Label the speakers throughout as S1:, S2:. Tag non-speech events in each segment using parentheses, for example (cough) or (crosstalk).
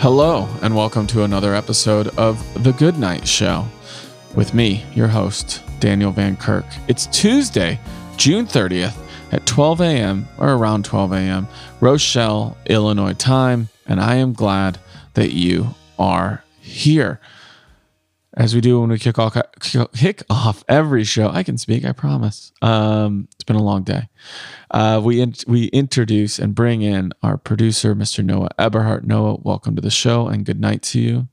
S1: Hello, and welcome to another episode of The Good Night Show with me, your host, Daniel Van Kirk. It's Tuesday, June 30th at 12 a.m. or around 12 a.m., Rochelle, Illinois time, and I am glad that you are here. As we do when we kick off, kick off every show, I can speak, I promise. Um, it's been a long day. Uh, we in, we introduce and bring in our producer, Mr. Noah Eberhardt. Noah, welcome to the show and good night to you.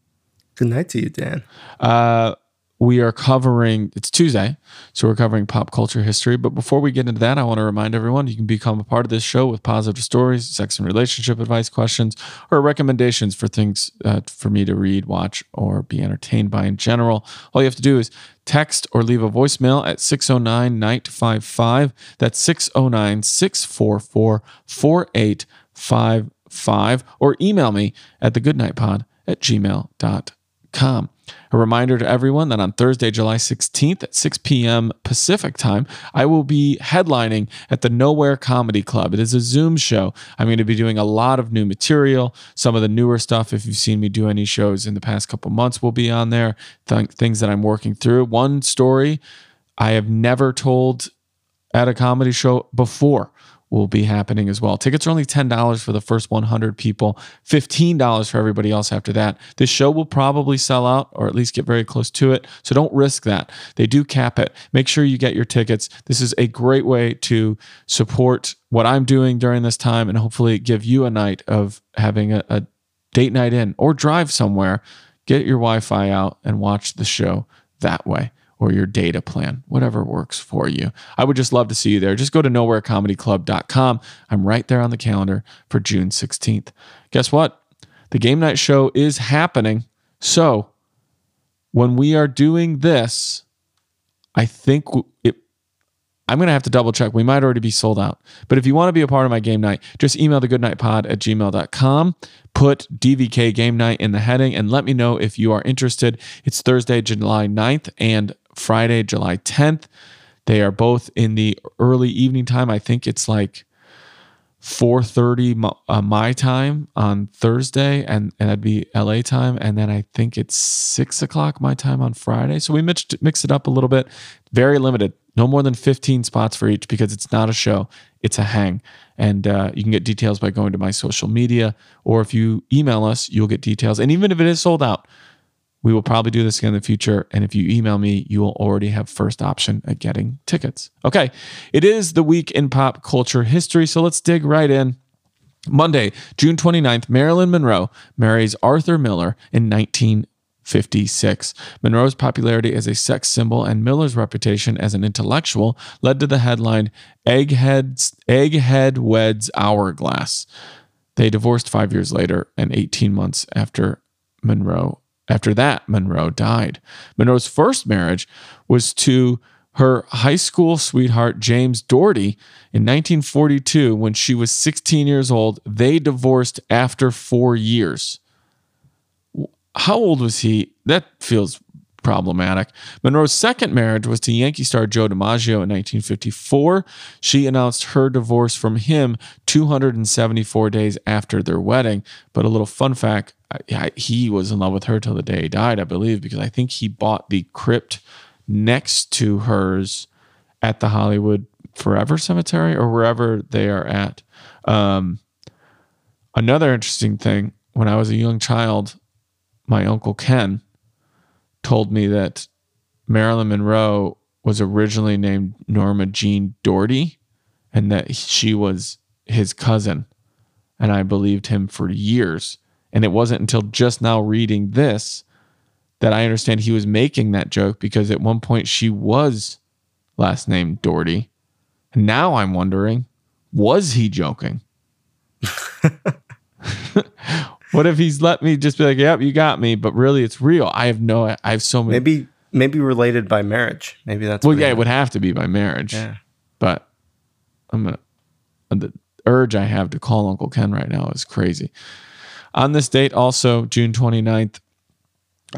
S2: Good night to you, Dan.
S1: Uh, we are covering it's tuesday so we're covering pop culture history. But before we get into that i want to remind everyone you can become a part of this show with positive stories sex and relationship advice questions or recommendations for things uh, for me to read watch or be entertained by in general. All you have to do is text or leave a voicemail at 609 955 that's 609 644 4855 or email me at thegoodnightpod at gmail.com a reminder to everyone that on Thursday, July 16th at 6 p.m. Pacific time, I will be headlining at the Nowhere Comedy Club. It is a Zoom show. I'm going to be doing a lot of new material. Some of the newer stuff, if you've seen me do any shows in the past couple months, will be on there. Th- things that I'm working through. One story I have never told at a comedy show before will be happening as well. Tickets are only $10 for the first 100 people, $15 for everybody else after that. This show will probably sell out or at least get very close to it. So don't risk that. They do cap it. Make sure you get your tickets. This is a great way to support what I'm doing during this time and hopefully give you a night of having a, a date night in or drive somewhere. Get your Wi Fi out and watch the show that way or your data plan, whatever works for you. I would just love to see you there. Just go to nowherecomedyclub.com. I'm right there on the calendar for June 16th. Guess what? The game night show is happening. So when we are doing this, I think it, I'm going to have to double check. We might already be sold out. But if you want to be a part of my game night, just email the goodnightpod at gmail.com. Put DVK game night in the heading and let me know if you are interested. It's Thursday, July 9th and Friday, July 10th. They are both in the early evening time. I think it's like 4.30 uh, my time on thursday and, and that'd be la time. And then i think it's 6 o'clock my time on friday. So we mixed, mixed it up a little bit. Very limited. No more than 15 spots for each because it's not a show. It's a hang. And uh, you can get details by going to my social media or if you email us you'll get details. And even if it is sold out we will probably do this again in the future. And if you email me, you will already have first option at getting tickets. Okay. It is the week in pop culture history. So let's dig right in. Monday, June 29th, Marilyn Monroe marries Arthur Miller in 1956. Monroe's popularity as a sex symbol and Miller's reputation as an intellectual led to the headline Egghead, Egghead Weds Hourglass. They divorced five years later and 18 months after Monroe after that, Monroe died. Monroe's first marriage was to her high school sweetheart, James Dougherty, in 1942 when she was 16 years old. They divorced after four years. How old was he? That feels problematic. Monroe's second marriage was to Yankee star Joe DiMaggio in 1954. She announced her divorce from him 274 days after their wedding. But a little fun fact he was in love with her till the day he died, I believe, because I think he bought the crypt next to hers at the Hollywood Forever Cemetery or wherever they are at. Um, another interesting thing when I was a young child, my uncle Ken told me that Marilyn Monroe was originally named Norma Jean Dougherty and that she was his cousin. And I believed him for years. And it wasn't until just now reading this that I understand he was making that joke because at one point she was last name Dougherty. And now I'm wondering, was he joking? (laughs) what if he's let me just be like, "Yep, you got me," but really it's real. I have no I have so many
S2: Maybe maybe related by marriage. Maybe that's
S1: Well, yeah, it would have to be by marriage.
S2: Yeah.
S1: But I'm gonna the urge I have to call Uncle Ken right now is crazy. On this date, also June 29th,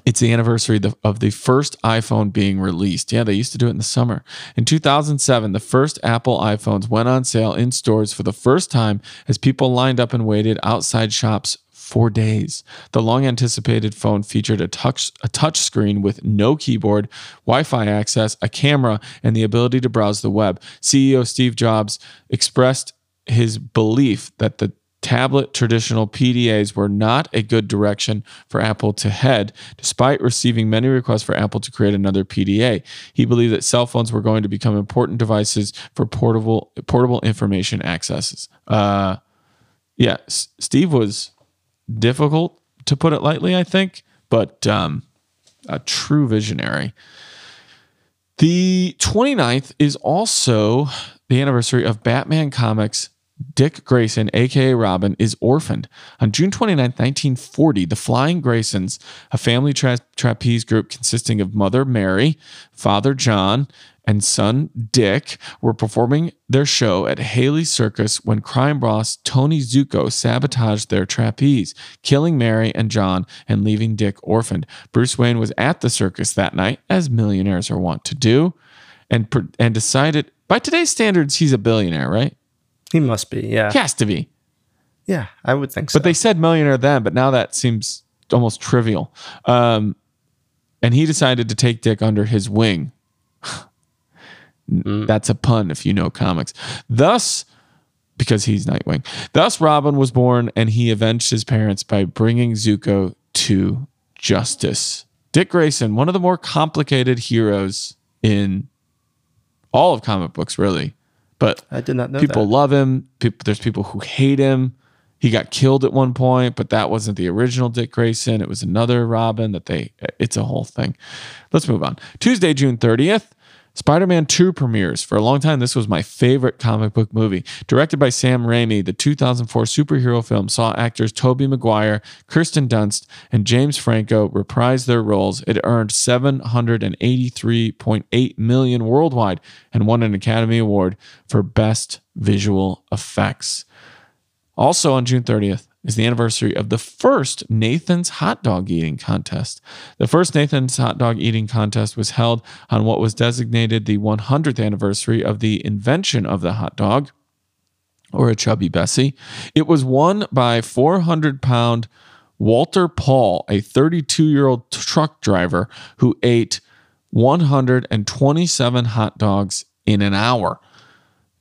S1: it's the anniversary of the first iPhone being released. Yeah, they used to do it in the summer. In 2007, the first Apple iPhones went on sale in stores for the first time as people lined up and waited outside shops four days. The long anticipated phone featured a touch a touch screen with no keyboard, Wi-Fi access, a camera, and the ability to browse the web. CEO Steve Jobs expressed his belief that the tablet traditional PDAs were not a good direction for Apple to head, despite receiving many requests for Apple to create another PDA. He believed that cell phones were going to become important devices for portable portable information accesses. Uh, yeah, S- Steve was difficult to put it lightly, I think, but um, a true visionary. The 29th is also the anniversary of Batman Comics Dick Grayson, aka Robin, is orphaned. On June 29, 1940, the Flying Graysons, a family tra- trapeze group consisting of Mother Mary, Father John, and son Dick, were performing their show at Haly Circus when crime boss Tony Zucco sabotaged their trapeze, killing Mary and John and leaving Dick orphaned. Bruce Wayne was at the circus that night, as millionaires are wont to do, and, and decided, by today's standards, he's a billionaire, right?
S2: He must be, yeah.
S1: He has to be.
S2: Yeah, I would think so.
S1: But they said millionaire then, but now that seems almost trivial. Um, and he decided to take Dick under his wing. That's a pun if you know comics. Thus, because he's Nightwing. Thus, Robin was born and he avenged his parents by bringing Zucco to justice. Dick Grayson, one of the more complicated heroes in all of comic books, really. But
S2: I did not know
S1: people
S2: that.
S1: love him. People, there's people who hate him. He got killed at one point, but that wasn't the original Dick Grayson. It was another Robin that they, it's a whole thing. Let's move on. Tuesday, June 30th. Spider Man 2 premieres. For a long time, this was my favorite comic book movie. Directed by Sam Raimi, the 2004 superhero film saw actors Tobey Maguire, Kirsten Dunst, and James Franco reprise their roles. It earned 783.8 million worldwide and won an Academy Award for Best Visual Effects. Also on June 30th is the anniversary of the first Nathan's hot dog eating contest. The first Nathan's hot dog eating contest was held on what was designated the 100th anniversary of the invention of the hot dog, or a chubby Bessie. It was won by 400 pound Walter Paul, a 32 year old truck driver who ate 127 hot dogs in an hour.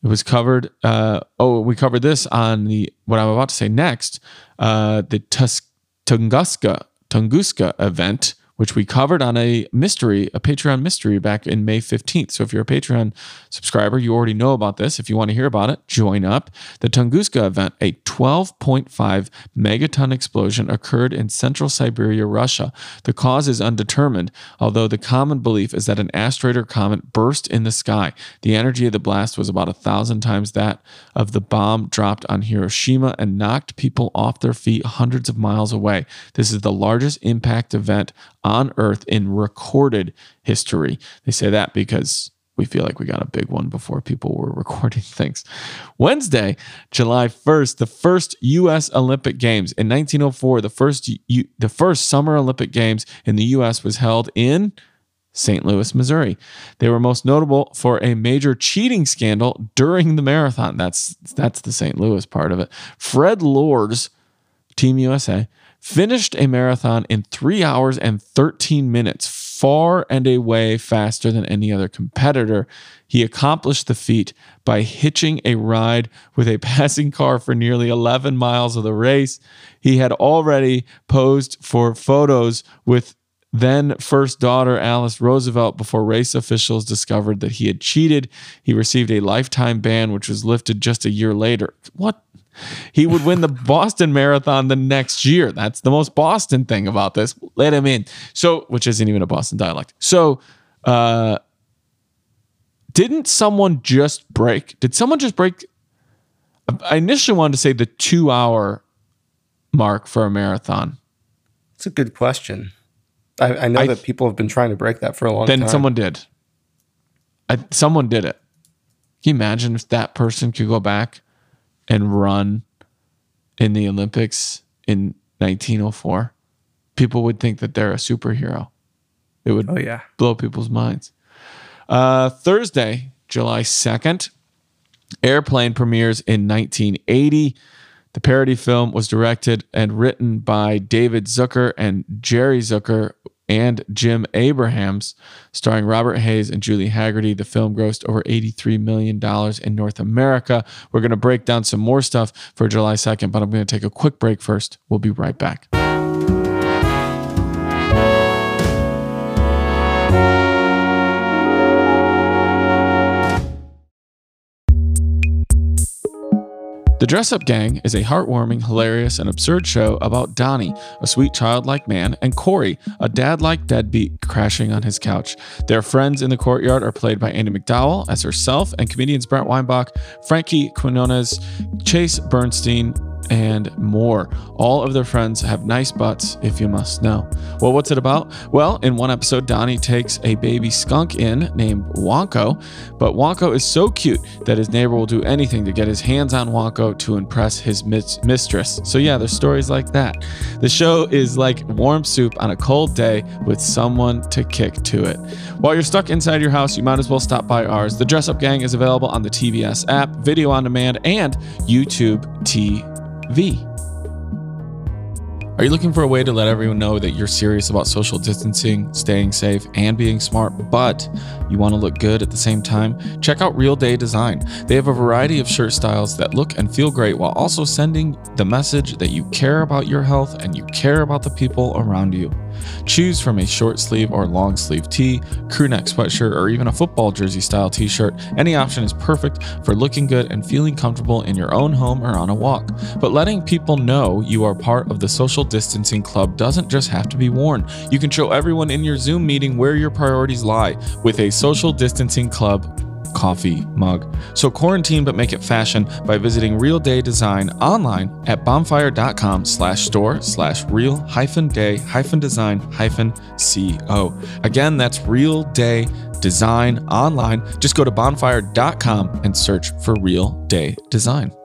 S1: It was covered. Uh, oh, we covered this on the what I'm about to say next. Uh, the Tus- Tunguska Tunguska event, which we covered on a mystery, a Patreon mystery back in May 15th. So if you're a Patreon subscriber, you already know about this. If you want to hear about it, join up. The Tunguska event, a 12.5 megaton explosion, occurred in central Siberia, Russia. The cause is undetermined, although the common belief is that an asteroid or comet burst in the sky. The energy of the blast was about a thousand times that of the bomb dropped on Hiroshima and knocked people off their feet hundreds of miles away. This is the largest impact event on Earth in recorded history. They say that because we feel like we got a big one before people were (laughs) recording things. Wednesday, July 1st, the first US Olympic Games in 1904, the first U- the first Summer Olympic Games in the US was held in St. Louis, Missouri. They were most notable for a major cheating scandal during the marathon. That's that's the St. Louis part of it. Fred Lorz, Team USA, finished a marathon in 3 hours and 13 minutes, far and away faster than any other competitor. He accomplished the feat by hitching a ride with a (laughs) passing car for nearly 11 miles of the race. He had already posed for photos with then first daughter Alice Roosevelt before race officials discovered that he had cheated. He received a lifetime ban, which was lifted just a year later. What? He would win the Boston Marathon the next year. That's the most Boston thing about this. Let him in. So, which isn't even a Boston dialect. So, uh, didn't someone just break? Did someone just break? I initially wanted to say the two hour mark for a marathon.
S2: It's a good question. I, I know
S1: I-
S2: that people have been trying to break that for a long
S1: then
S2: time.
S1: Then someone did. I, someone did it. Can you imagine if that person could go back and run in the Olympics in 1904? People would think that they're a superhero. It would
S2: Oh yeah.
S1: blow people's minds. Uh, Thursday, July 2nd, Airplane premieres in 1980. The parody film was directed and written by David Zucker and Jerry Zucker and Jim Abrahams, starring Robert Hays and Julie Hagerty. The film grossed over $83 million in North America. We're going to break down some more stuff for July 2nd, but I'm going to take a quick break first. We'll be right back. The Dress Up Gang is a heartwarming, hilarious, and absurd show about Donnie, a sweet childlike man, and Corey, a dad like deadbeat crashing on his couch. Their friends in the courtyard are played by Andie MacDowell as herself and comedians Brent Weinbach, Frankie Quinones, Chase Bernstein, and more. All of their friends have nice butts, if you must know. Well, what's it about? Well, in one episode, Donnie takes a baby skunk in named Wonko, but Wonko is so cute that his neighbor will do anything to get his hands on Wonko to impress his mis- mistress. So, yeah, there's stories like that. The show is like warm soup on a cold day with someone to kick to it. While you're stuck inside your house, you might as well stop by ours. The Dress Up Gang is available on the TBS app, video on demand, and YouTube TV. V. Are you looking for a way to let everyone know that you're serious about social distancing, staying safe, and being smart, but you want to look good at the same time? Check out Real Day Design. They have a variety of shirt styles that look and feel great while also sending the message that you care about your health and you care about the people around you. Choose from a short sleeve or long sleeve tee, crew neck sweatshirt, or even a football jersey style t shirt. Any option is perfect for looking good and feeling comfortable in your own home or on a walk. But letting people know you are part of the social distancing club doesn't just have to be worn. You can show everyone in your Zoom meeting where your priorities lie with a social distancing club coffee mug. So quarantine but make it fashion by visiting Real Day Design online at bonfire.com slash store slash real hyphen day hyphen design hyphen co. Again, that's Real Day Design online. Just go to bonfire.com and search for Real Day Design.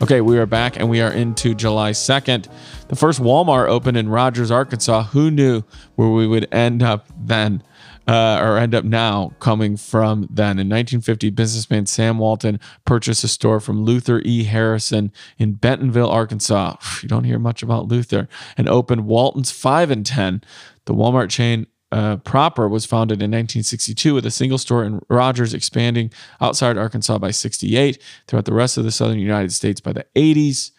S1: Okay, we are back and we are into July 2nd. The first Walmart opened in Rogers, Arkansas. Who knew where we would end up then, uh, or end up now, coming from then? In 1950, businessman Sam Walton purchased a store from Luther E. Harrison in Bentonville, Arkansas. You don't hear much about Luther, and opened Walton's 5 and 10. The Walmart chain uh, proper was founded in 1962 with a single store in Rogers expanding outside Arkansas by 68 throughout the rest of the southern United States by the 80s.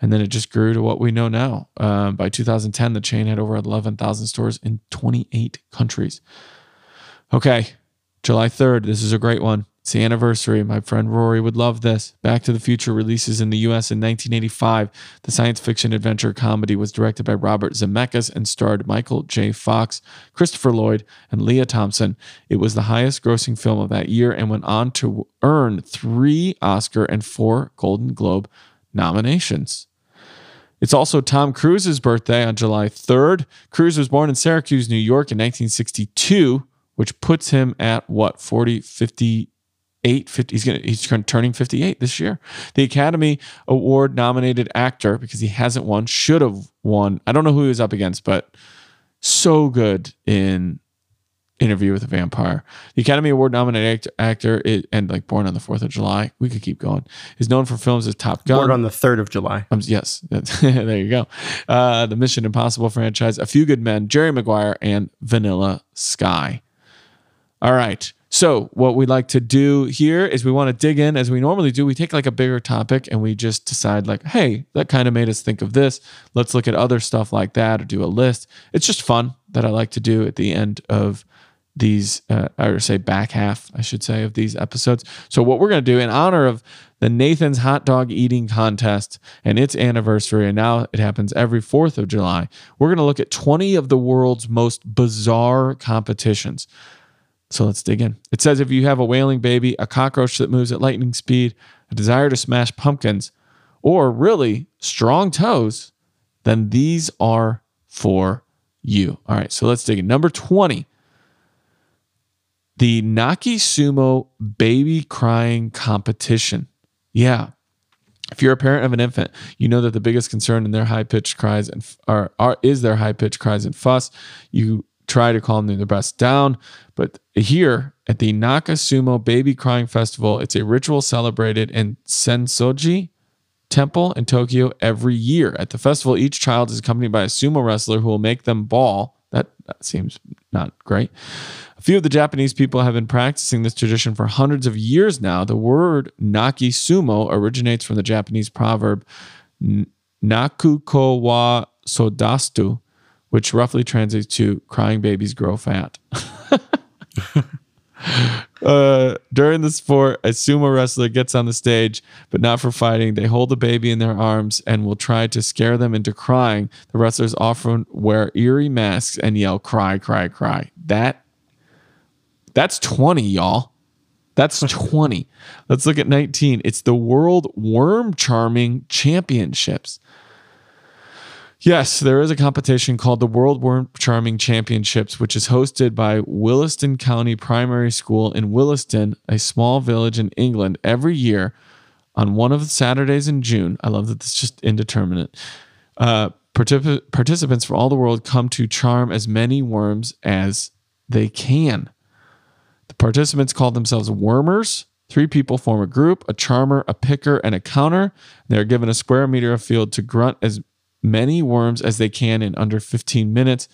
S1: And then it just grew to what we know now. Um, by 2010, the chain had over 11,000 stores in 28 countries. Okay, July 3rd. This is a great one. It's the anniversary. My friend Rory would love this. Back to the Future releases in the US in 1985. The science fiction adventure comedy was directed by Robert Zemeckis and starred Michael J. Fox, Christopher Lloyd, and Lea Thompson. It was the highest grossing film of that year and went on to earn three Oscar and four Golden Globe nominations. It's also Tom Cruise's birthday on July 3rd. Cruise was born in Syracuse, New York in 1962, which puts him at what, 40, 50, eight, 50, he's going to, he's turning 58 this year. The Academy Award nominated actor, because he hasn't won, should have won. I don't know who he was up against, but so good in Interview with a Vampire. The Academy Award nominated actor, actor and like Born on the 4th of July, we could keep going, is known for films as Top Gun.
S2: Born on the 3rd of July.
S1: Um, yes, (laughs) there you go. Uh, the Mission Impossible franchise, A Few Good Men, Jerry Maguire, and Vanilla Sky. All right. So, what we like to do here is we want to dig in as we normally do. We take like a bigger topic and we just decide, like, hey, that kind of made us think of this. Let's look at other stuff like that or do a list. It's just fun that I like to do at the end of these, uh, or say back half, I should say, of these episodes. So, what we're going to do in honor of the Nathan's Hot Dog Eating Contest and its anniversary, and now it happens every 4th of July, we're going to look at 20 of the world's most bizarre competitions. So let's dig in. It says if you have a wailing baby, a cockroach that moves at lightning speed, a desire to smash pumpkins, or really strong toes, then these are for you. All right, so let's dig in. Number 20, the Naki Sumo Baby Crying Competition. Yeah. If you're a parent of an infant, you know that the biggest concern in their high pitched cries and are, are is their high pitched cries and fuss. You try to calm their breast down, but here at the Naki Sumo Baby Crying Festival, it's a ritual celebrated in Sensoji Temple in Tokyo every year. At the festival, each child is accompanied by a sumo wrestler who will make them ball. That, that seems not great. A few of the Japanese people have been practicing this tradition for hundreds of years now. The word naki sumo originates from the Japanese proverb nakuko wa sodatsu, which roughly translates to crying babies grow fat. (laughs) uh, during the sport, a sumo wrestler gets on the stage, but not for fighting. They hold the baby in their arms and will try to scare them into crying. The wrestlers often wear eerie masks and yell, cry, cry, cry. That that's 20, y'all. That's (laughs) 20. Let's look at 19. It's the World Worm Charming Championships. Yes, there is a competition called the World Worm Charming Championships, which is hosted by Willaston County Primary School in Willaston, a small village in England, every year on one of the Saturdays in June. I love that it's just indeterminate. Uh, particip- participants from all the world come to charm as many worms as they can. The participants call themselves wormers. Three people form a group a charmer, a picker, and a counter. They are given a square meter of field to grunt as many worms as they can in under 15 minutes.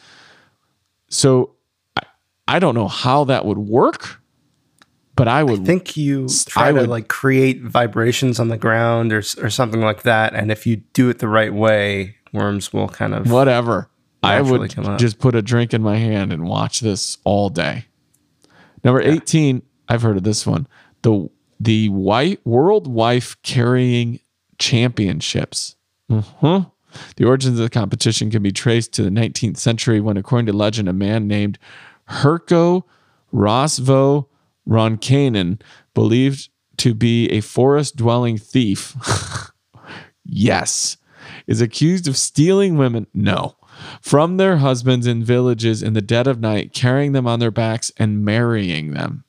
S1: So I, I don't know how that would work, but I would
S2: I think you try
S1: I
S2: to
S1: would-
S2: like create vibrations on the ground or or something like that, and if you do it the right way, worms will kind of
S1: whatever. I would just put a drink in my hand and watch this all day. Number 18, I've heard of this one. The the white World Wife Carrying Championships. Mhm. The origins of the competition can be traced to the 19th century when, according to legend, a man named Herkko Rosvo Ronkainen, believed to be a forest dwelling thief, (laughs) yes, is accused of stealing women. No. From their husbands in villages in the dead of night, carrying them on their backs and marrying them.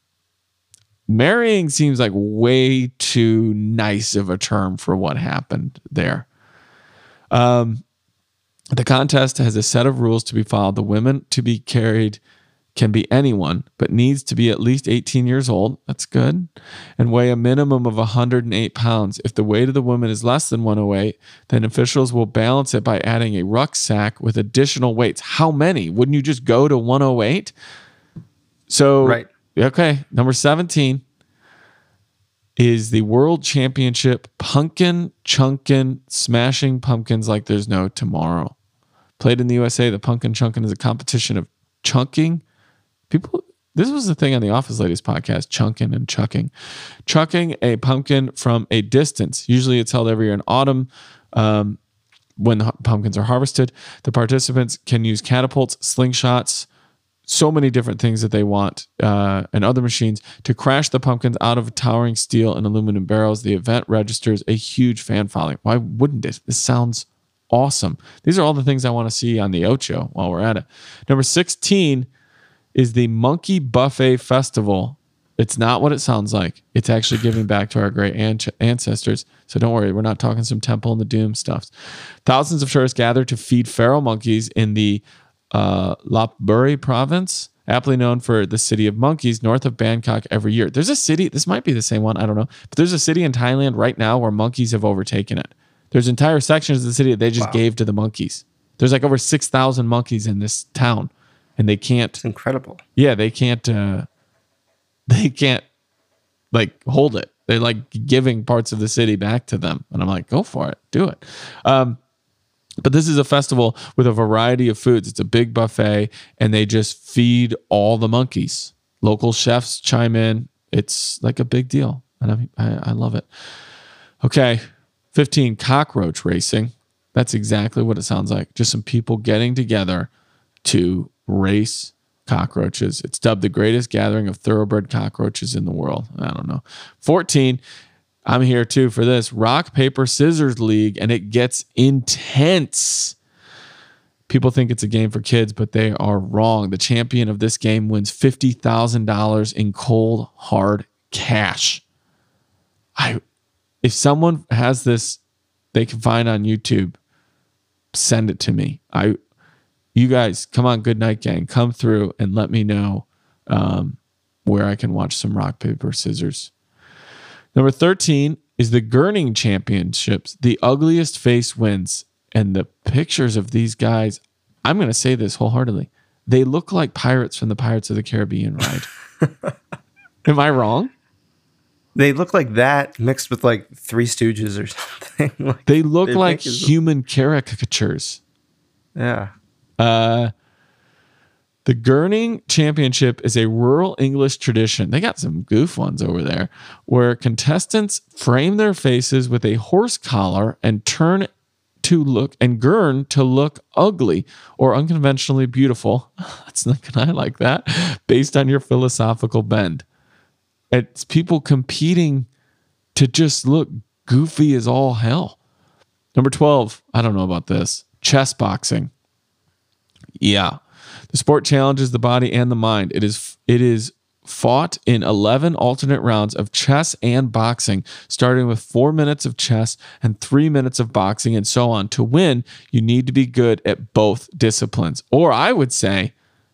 S1: Marrying seems like way too nice of a term for what happened there. Um, the contest has a set of rules to be followed. The women to be carried can be anyone, but needs to be at least 18 years old. That's good. And weigh a minimum of 108 pounds. If the weight of the woman is less than 108, then officials will balance it by adding a rucksack with additional weights. How many? Wouldn't you just go to 108? So,
S2: Right.
S1: Okay. Number 17 is the World Championship Pumpkin Chunkin Smashing Pumpkins Like There's No Tomorrow. Played in the USA, the Pumpkin Chunkin is a competition of chunking. People, this was the thing on the Office Ladies podcast chunking and chucking. Chucking a pumpkin from a distance. Usually it's held every year in autumn. Um, when the pumpkins are harvested, the participants can use catapults, slingshots, so many different things that they want uh, and other machines to crash the pumpkins out of towering steel and aluminum barrels. The event registers a huge fan following. Why wouldn't it? This sounds awesome. These are all the things I want to see on the Ocho while we're at it. Number 16 is the Monkey Buffet Festival. It's not what it sounds like. It's actually giving back to our great an- ancestors. So don't worry, we're not talking some Temple in the Doom stuff. Thousands of tourists gather to feed feral monkeys in the uh, Lopburi province, aptly known for the city of monkeys north of Bangkok every year. There's a city, this might be the same one, I don't know, but there's a city in Thailand right now where monkeys have overtaken it. There's entire sections of the city that they just gave to the monkeys. There's like over 6,000 monkeys in this town, and they can't,
S2: It's incredible.
S1: yeah, they can't, uh, they can't like hold it. They're like giving parts of the city back to them. And I'm like, go for it, do it. Um, but this is a festival with a variety of foods. It's a big buffet, and they just feed all the monkeys. Local chefs chime in. It's like a big deal, and I, I, I love it. Okay, 15 cockroach racing. That's exactly what it sounds like. Just some people getting together to race cockroaches. It's dubbed the greatest gathering of thoroughbred cockroaches in the world. I don't know. 14, I'm here too for this rock, paper, scissors league, and it gets intense. People think it's a game for kids, but they are wrong. The champion of this game wins $50,000 in cold, hard cash. I if someone has this, they can find on YouTube. Send it to me. I, you guys, come on, Good Night Gang, come through and let me know um, where I can watch some rock paper scissors. Number thirteen is the Gurning Championships. The ugliest face wins, and the pictures of these guys. I'm going to say this wholeheartedly. They look like pirates from the Pirates of the Caribbean ride. (laughs) Am I wrong?
S2: They look like that mixed with like Three Stooges or (laughs) something. like,
S1: They look like human caricatures.
S2: yeah.
S1: Uh, the Gurning Championship is a rural English tradition. They got some goof ones over there where contestants frame their faces with a horse collar and turn to look and gurn to look ugly or unconventionally beautiful. (laughs) That's not gonna I like that based on your philosophical bend. It's people competing to just look goofy as all hell. Number 12, I don't know about this. Chess boxing. Yeah. The sport challenges the body and the mind. It is it is fought in 11 alternate rounds of chess and boxing, starting with 4 minutes of chess and 3 minutes of boxing and so on. To win, you need to be good at both disciplines. Or I would say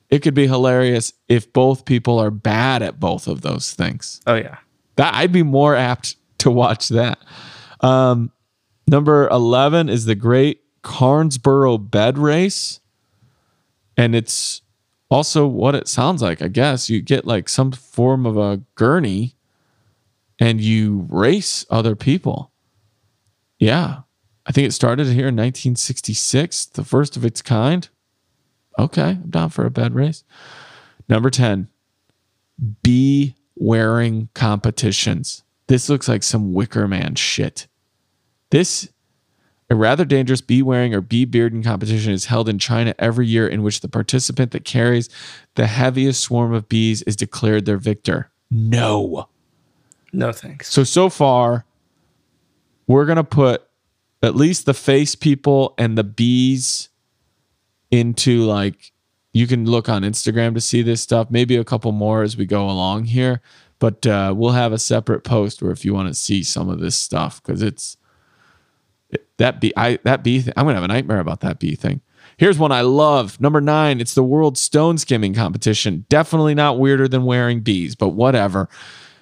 S1: it could be hilarious if both people are bad at both of those things.
S2: Oh yeah.
S1: That I'd be more apt to watch that. Um, number eleven is the Great Knaresborough Bed Race, and it's also what it sounds like. I guess you get like some form of a gurney, and you race other people. Yeah, I think it started here in 1966, the first of its kind. Okay, I'm down for a bed race. Number 10, bee wearing competitions. This looks like some Wicker Man shit. This, a rather dangerous bee wearing or bee bearding competition, is held in China every year, in which the participant that carries the heaviest swarm of bees is declared their victor. No.
S2: No thanks.
S1: So, so far, we're going to put at least the face people and the bees into like, you can look on Instagram to see this stuff, maybe a couple more as we go along here. But uh, we'll have a separate post where if you want to see some of this stuff, because it's it- that bee, I that bee thing, I'm gonna have a nightmare about that bee thing. Here's one I love. Number nine, it's the world stone skimming competition. Definitely not weirder than wearing bees, but whatever.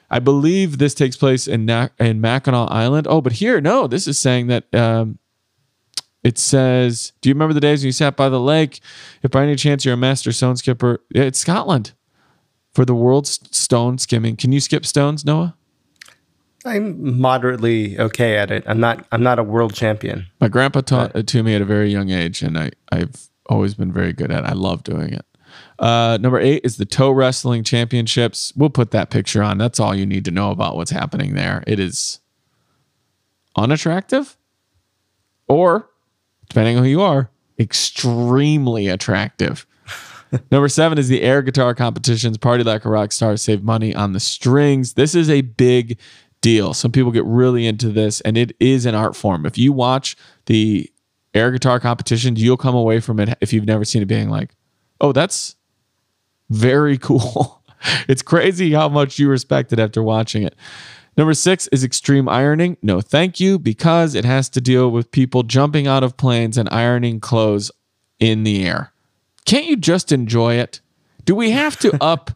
S1: I believe this takes place in Na- in Mackinac Island. Oh, but here, no, this is saying that um, it says, "Do you remember the days when you sat by the lake? If by any chance you're a master stone skipper, it's Scotland for the world stone skimming. Can you skip stones, Noah?
S2: I'm moderately okay at it. I'm not. I'm not a world champion.
S1: My grandpa taught it to me at a very young age, and I, I've always been very good at it. I love doing it. Uh, number eight is the toe wrestling championships. We'll put that picture on. That's all you need to know about what's happening there. It is unattractive, or depending on who you are, extremely attractive. (laughs) Number seven is the air guitar competitions. Party like a rock star, save money on the strings. This is a big deal. Some people get really into this, and it is an art form. If you watch the air guitar competitions, you'll come away from it if you've never seen it being like, oh, that's very (laughs) cool. it's crazy how much you respect it after watching it. Number six is extreme ironing. No, thank you, because it has to deal with people jumping out of planes and ironing clothes in the air. Can't you just enjoy it? Do we have to (laughs) up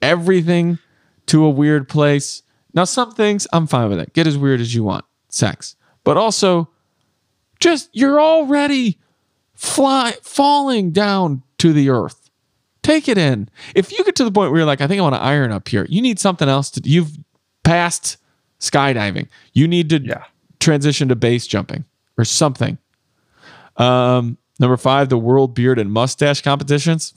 S1: everything to a weird place? Now, some things I'm fine with it. Get as weird as you want, sex. But also, just you're already fly falling down to the earth. Take it in. If you get to the point where you're like, I think I want to iron up here, you need something else to. You've passed skydiving. You need to
S2: Yeah.
S1: transition to base jumping or something. Um, number five, the world beard and mustache competitions.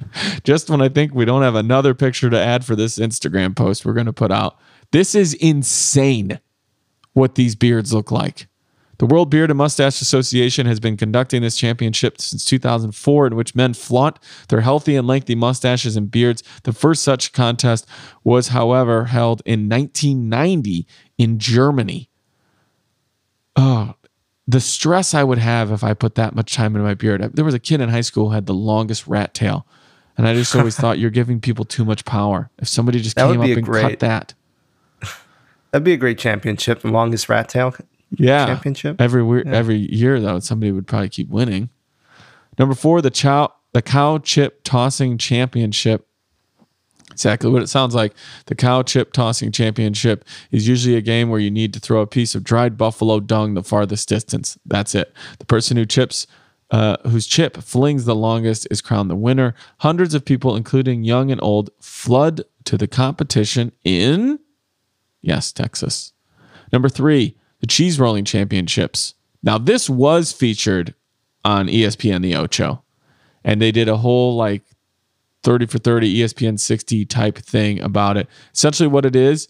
S1: (laughs) Just when I think we don't have another picture to add for this Instagram post, we're going to put out. This is insane what these beards look like. The World Beard and Mustache Association has been conducting this championship since 2004, in which men flaunt their healthy and lengthy mustaches and beards. The first such contest was, however, held in 1990 in Germany. Oh, the stress I would have if I put that much time into my beard. There was a kid in high school who had the longest rat tail. And I just always (laughs) thought you're giving people too much power. If somebody just
S2: That
S1: came up and cut that.
S2: That'd be a great championship. The longest rat tail
S1: Yeah.
S2: championship.
S1: Every weir- every year though, somebody would probably keep winning. Number four, the chow the cow chip tossing championship. Exactly what it sounds like. The cow chip tossing championship is usually a game where you need to throw a piece of dried buffalo dung the farthest distance. That's it. The person who chips, uh, whose chip flings the longest, is crowned the winner. Hundreds of people, including young and old, flood to the competition in, yes, Texas. Number three, the cheese rolling championships. Now, this was featured on ESPN The Ocho, and they did a whole like 30 for 30 ESPN 60 type thing about it. Essentially, what it is,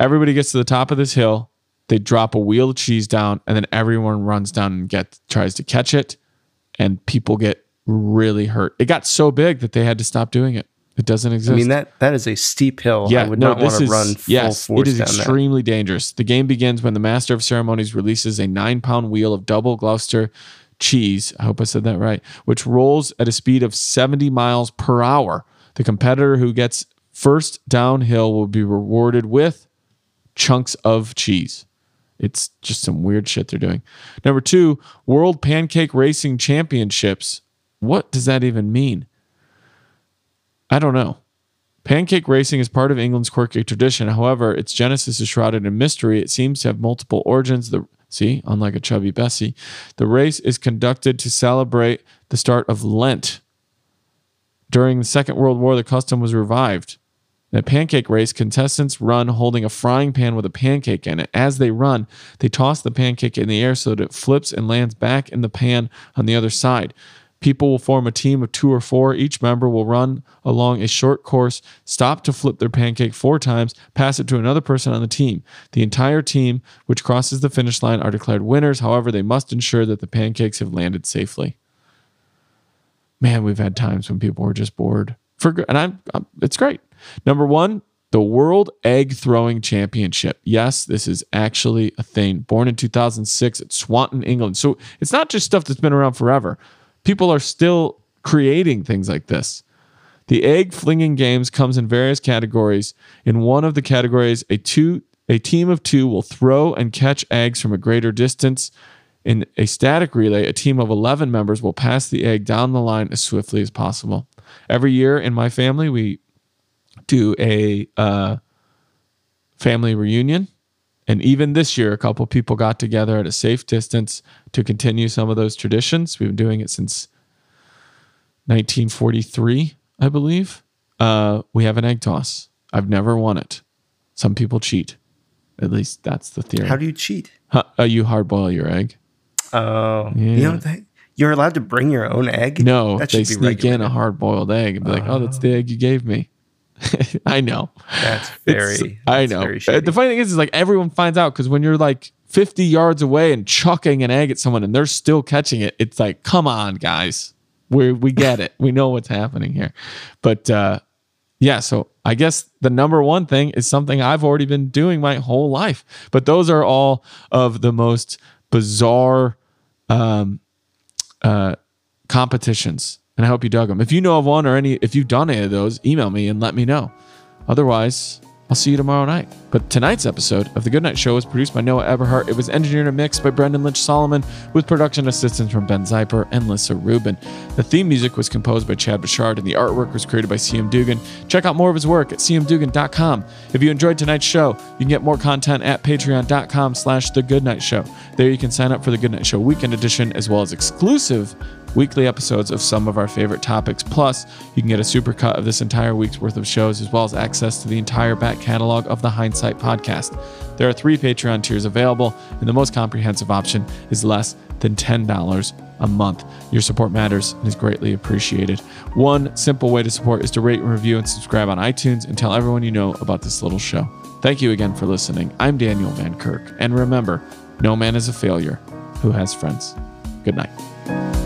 S1: everybody gets to the top of this hill, they drop a wheel of cheese down, and then everyone runs down and get tries to catch it, and people get really hurt. It got so big that they had to stop doing it. It doesn't exist.
S2: I mean that that is a steep hill. I would not want to run full
S1: yes,
S2: force
S1: it is extremely dangerous. The game begins when the master of ceremonies releases a nine pound wheel of double Gloucester cheese. I hope I said that right, which rolls at a speed of 70 miles per hour. The competitor who gets first downhill will be rewarded with chunks of cheese. It's just some weird shit they're doing. Number two, World Pancake Racing Championships. What does that even mean? I don't know. Pancake racing is part of England's quirky tradition. However, its genesis is shrouded in mystery. It seems to have multiple origins. The see, unlike a chubby Bessie, the race is conducted to celebrate the start of Lent. During the Second World War, the custom was revived. In a pancake race, contestants run holding a frying pan with a pancake in it. As they run, they toss the pancake in the air so that it flips and lands back in the pan on the other side. People will form a team of two or four. Each member will run along a short course, stop to flip their pancake four times, pass it to another person on the team. The entire team which crosses the finish line are declared winners. However, they must ensure that the pancakes have landed safely. Man, we've had times when people were just bored. For and I'm, I'm it's great. Number one, the World Egg Throwing Championship. Yes, this is actually a thing. Born in 2006 at Swaton, England. So it's not just stuff that's been around forever. People are still creating things like this. The egg flinging games comes in various categories. In one of the categories, a two a team of two will throw and catch eggs from a greater distance. In a static relay, a team of 11 members will pass the egg down the line as swiftly as possible. Every year in my family, we do a uh, family reunion. And even this year, a couple people got together at a safe distance to continue some of those traditions. We've been doing it since 1943, I believe. Uh, we have an egg toss. I've never won it. Some people cheat. At least that's the theory.
S2: How do you cheat?
S1: Huh, uh, you hard boil your egg.
S2: Oh,
S1: Yeah.
S2: you know that you're allowed to bring your own egg.
S1: No,
S2: that
S1: they sneak in a hard boiled egg and be like, "Oh, that's the egg you gave me." (laughs) I know.
S2: That's
S1: It's-
S2: very.
S1: I
S2: that's
S1: know.
S2: Very
S1: Uh, the funny thing is, is like everyone finds out because when you're like 50 yards away and chucking an egg at someone and they're still catching it, it's like, come on, guys. We we get it. We know what's happening here. But uh, yeah, so I guess the number one thing is something I've already been doing my whole life. But those are all of the most bizarre um, uh, competitions. And I hope you dug them. If you know of one or any, if you've done any of those, email me and let me know. Otherwise, I'll see you tomorrow night. But tonight's episode of The Good Night Show was produced by Noah Eberhart. It was engineered and mixed by Brendan Lynch Solomon with production assistance from Ben Zeiper and Lissa Rubin. The theme music was composed by Chad Bouchard and the artwork was created by CM Dugan. Check out more of his work at cmdugan.com. If you enjoyed tonight's show, you can get more content at patreon.com slash The Good Night Show. There you can sign up for The Good Night Show Weekend Edition as well as exclusive weekly episodes of some of our favorite topics. Plus, you can get a super cut of this entire week's worth of shows, as well as access to the entire back catalog of the Hindsight podcast. There are three Patreon tiers available, and the most comprehensive option is less than $10 a month. Your support matters and is greatly appreciated. One simple way to support is to rate, and review, and subscribe on iTunes and tell everyone you know about this little show. Thank you again for listening. I'm Daniel Van Kirk, and remember, no man is a failure who has friends. Good night.